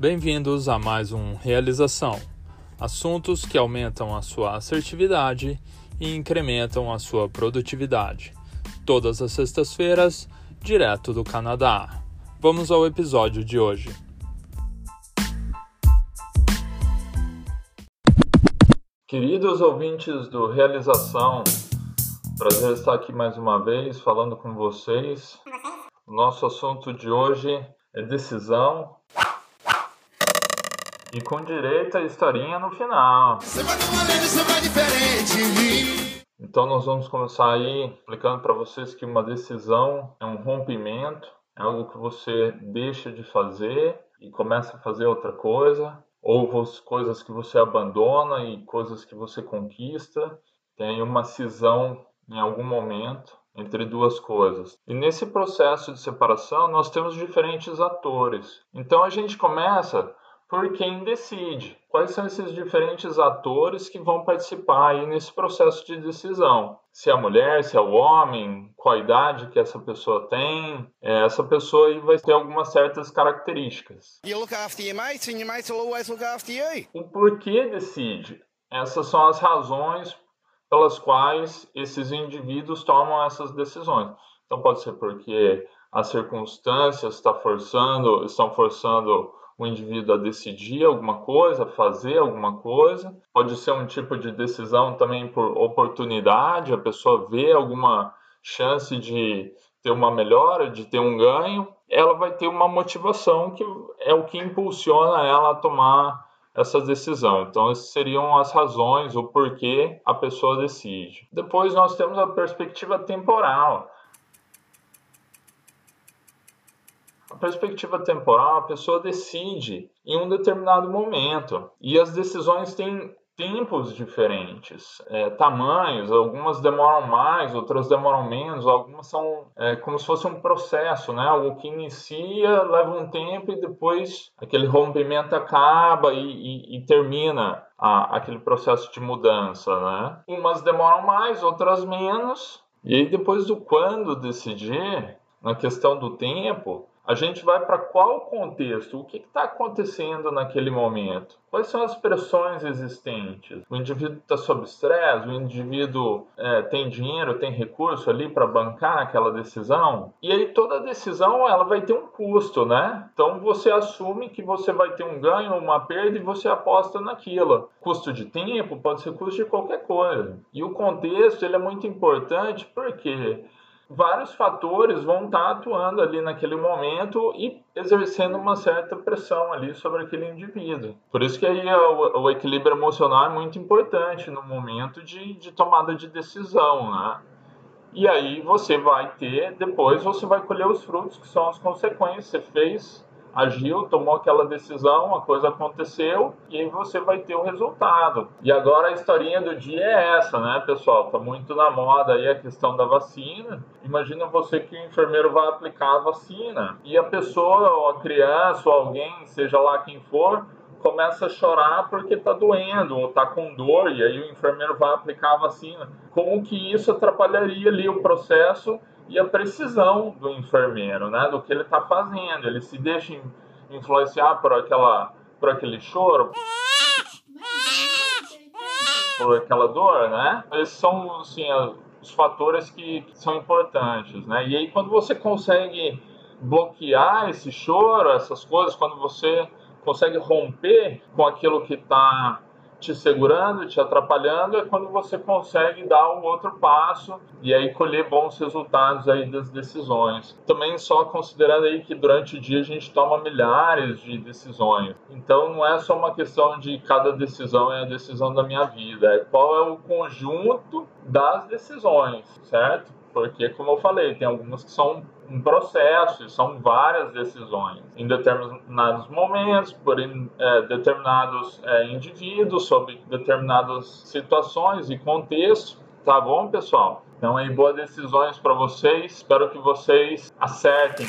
Bem-vindos a mais um Realização. Assuntos que aumentam a sua assertividade e incrementam a sua produtividade. Todas as sextas-feiras, direto do Canadá. Vamos ao episódio de hoje. Queridos ouvintes do Realização, prazer estar aqui mais uma vez falando com vocês. O nosso assunto de hoje é decisão e com direito a historinha no final. Você vai você vai diferente. Então nós vamos começar aí explicando para vocês que uma decisão é um rompimento, é algo que você deixa de fazer e começa a fazer outra coisa, ou coisas que você abandona e coisas que você conquista. Tem uma cisão em algum momento entre duas coisas. E nesse processo de separação, nós temos diferentes atores. Então a gente começa por quem decide. Quais são esses diferentes atores que vão participar aí nesse processo de decisão? Se é a mulher, se é o homem, qual a idade que essa pessoa tem. É, essa pessoa aí vai ter algumas certas características. O porquê decide? Essas são as razões pelas quais esses indivíduos tomam essas decisões. Então pode ser porque as circunstâncias está forçando, estão forçando o indivíduo a decidir alguma coisa, fazer alguma coisa. Pode ser um tipo de decisão também por oportunidade, a pessoa vê alguma chance de ter uma melhora, de ter um ganho, ela vai ter uma motivação que é o que impulsiona ela a tomar essa decisão. Então, essas seriam as razões, o porquê a pessoa decide. Depois, nós temos a perspectiva temporal. Perspectiva temporal, a pessoa decide em um determinado momento. E as decisões têm tempos diferentes, é, tamanhos, algumas demoram mais, outras demoram menos, algumas são é, como se fosse um processo, né? Algo que inicia, leva um tempo e depois aquele rompimento acaba e, e, e termina a, aquele processo de mudança, né? Umas demoram mais, outras menos. E aí depois do quando decidir, na questão do tempo, a gente vai para qual contexto? O que está acontecendo naquele momento? Quais são as pressões existentes? O indivíduo está sob estresse? O indivíduo é, tem dinheiro, tem recurso ali para bancar aquela decisão? E aí toda decisão ela vai ter um custo, né? Então você assume que você vai ter um ganho ou uma perda e você aposta naquilo. Custo de tempo pode ser custo de qualquer coisa. E o contexto ele é muito importante porque vários fatores vão estar atuando ali naquele momento e exercendo uma certa pressão ali sobre aquele indivíduo. Por isso que aí o, o equilíbrio emocional é muito importante no momento de, de tomada de decisão, né? E aí você vai ter, depois você vai colher os frutos que são as consequências. Você fez agiu, tomou aquela decisão, a coisa aconteceu e você vai ter o resultado. E agora a historinha do dia é essa, né, pessoal? Tá muito na moda aí a questão da vacina. Imagina você que o enfermeiro vai aplicar a vacina e a pessoa, ou a criança, ou alguém, seja lá quem for, começa a chorar porque está doendo ou está com dor e aí o enfermeiro vai aplicar a vacina. Como que isso atrapalharia ali o processo e a precisão do enfermeiro, né, do que ele está fazendo. Ele se deixa influenciar por aquela, por aquele choro, por aquela dor, né? Esses são assim, os fatores que são importantes, né? E aí quando você consegue bloquear esse choro, essas coisas, quando você consegue romper com aquilo que está te segurando, te atrapalhando, é quando você consegue dar um outro passo e aí colher bons resultados aí das decisões. Também só considerando aí que durante o dia a gente toma milhares de decisões. Então não é só uma questão de cada decisão é a decisão da minha vida, é qual é o conjunto das decisões, certo? Porque, como eu falei, tem algumas que são um processo, são várias decisões em determinados momentos, por é, determinados é, indivíduos, sobre determinadas situações e contextos. Tá bom, pessoal? Então, aí, boas decisões para vocês. Espero que vocês acertem.